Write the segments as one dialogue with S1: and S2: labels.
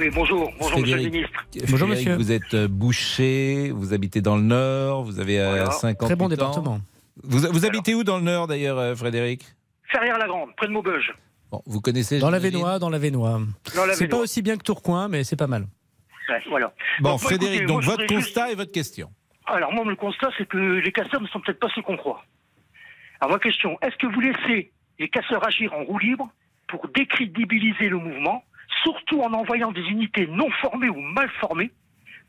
S1: Oui, bonjour, bonjour Monsieur le ministre.
S2: Bonjour monsieur. Vous êtes euh, boucher, vous habitez dans le Nord, vous avez euh, 50
S3: Très bon département.
S2: Vous, vous habitez où dans le Nord d'ailleurs, euh, Frédéric?
S1: Ferrière-la-Grande, près de Maubeuge.
S2: Bon, vous connaissez
S3: Dans la Vénois, dans la Vénois.
S1: Dans la
S3: C'est pas aussi bien que Tourcoing, mais c'est pas mal.
S1: Ouais, voilà.
S2: Bon,
S1: Donc,
S2: Frédéric,
S1: écoutez,
S2: donc votre
S1: juste-
S2: constat et votre question.
S1: Alors, moi, le constat, c'est que les casseurs ne sont peut-être pas ceux qu'on croit. Alors, ma question, est-ce que vous laissez les casseurs agir en roue libre pour décrédibiliser le mouvement, surtout en envoyant des unités non formées ou mal formées,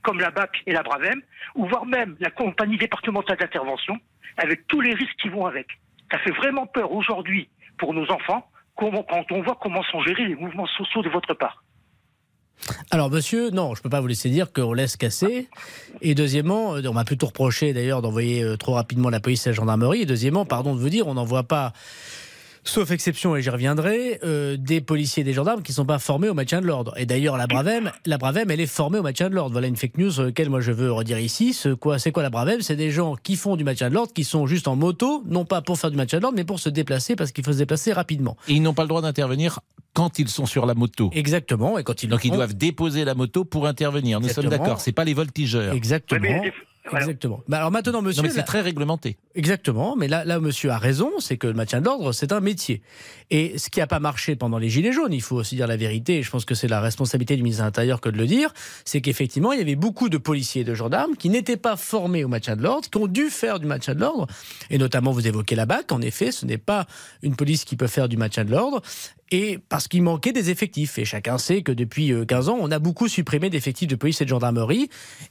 S1: comme la BAC et la BRAVEM, ou voire même la compagnie départementale d'intervention, avec tous les risques qui vont avec Ça fait vraiment peur aujourd'hui pour nos enfants quand on voit comment sont gérés les mouvements sociaux de votre part.
S3: Alors, monsieur, non, je peux pas vous laisser dire qu'on laisse casser. Et deuxièmement, euh, on m'a plutôt reproché d'ailleurs d'envoyer euh, trop rapidement la police et la gendarmerie. Et deuxièmement, pardon de vous dire, on n'envoie pas, sauf exception, et j'y reviendrai, euh, des policiers et des gendarmes qui sont pas formés au maintien de l'ordre. Et d'ailleurs, la Bravem, la Bravem, elle est formée au maintien de l'ordre. Voilà une fake news sur laquelle moi je veux redire ici. Ce quoi, c'est quoi la Bravem? C'est des gens qui font du maintien de l'ordre, qui sont juste en moto, non pas pour faire du maintien de l'ordre, mais pour se déplacer parce qu'il faut se déplacer rapidement.
S2: Et ils n'ont pas le droit d'intervenir quand ils sont sur la moto.
S3: Exactement. Et quand ils
S2: Donc ils
S3: font-
S2: doivent déposer la moto pour intervenir. Nous sommes
S3: Exactement.
S2: d'accord. C'est pas les voltigeurs.
S3: Exactement.
S1: Ouais, mais-.
S3: Exactement. Bah alors maintenant, monsieur.
S2: Non mais c'est très réglementé.
S3: Exactement, mais là, monsieur a raison, c'est que le maintien de l'ordre, c'est un métier. Et ce qui n'a pas marché pendant les Gilets jaunes, il faut aussi dire la vérité, et je pense que c'est la responsabilité du ministre de l'Intérieur que de le dire, c'est qu'effectivement, il y avait beaucoup de policiers et de gendarmes qui n'étaient pas formés au maintien de l'ordre, qui ont dû faire du maintien de l'ordre, et notamment, vous évoquez la BAC, en effet, ce n'est pas une police qui peut faire du maintien de l'ordre, et parce qu'il manquait des effectifs. Et chacun sait que depuis euh, 15 ans, on a beaucoup supprimé d'effectifs de police et de gendarmerie,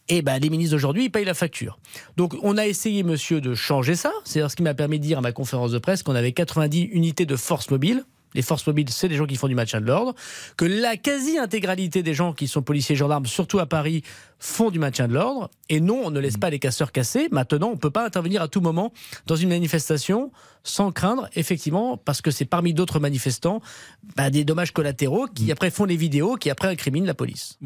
S3: et ben, les ministres d'aujourd'hui, ils payent la facture. Donc on a essayé, monsieur, de changer ça. C'est ce qui m'a permis de dire à ma conférence de presse qu'on avait 90 unités de force mobile. Les forces mobiles, c'est des gens qui font du maintien de l'ordre. Que la quasi-intégralité des gens qui sont policiers et gendarmes, surtout à Paris, font du maintien de l'ordre. Et non, on ne laisse pas les casseurs casser. Maintenant, on ne peut pas intervenir à tout moment dans une manifestation sans craindre, effectivement, parce que c'est parmi d'autres manifestants, bah, des dommages collatéraux qui après font les vidéos, qui après incriminent la police.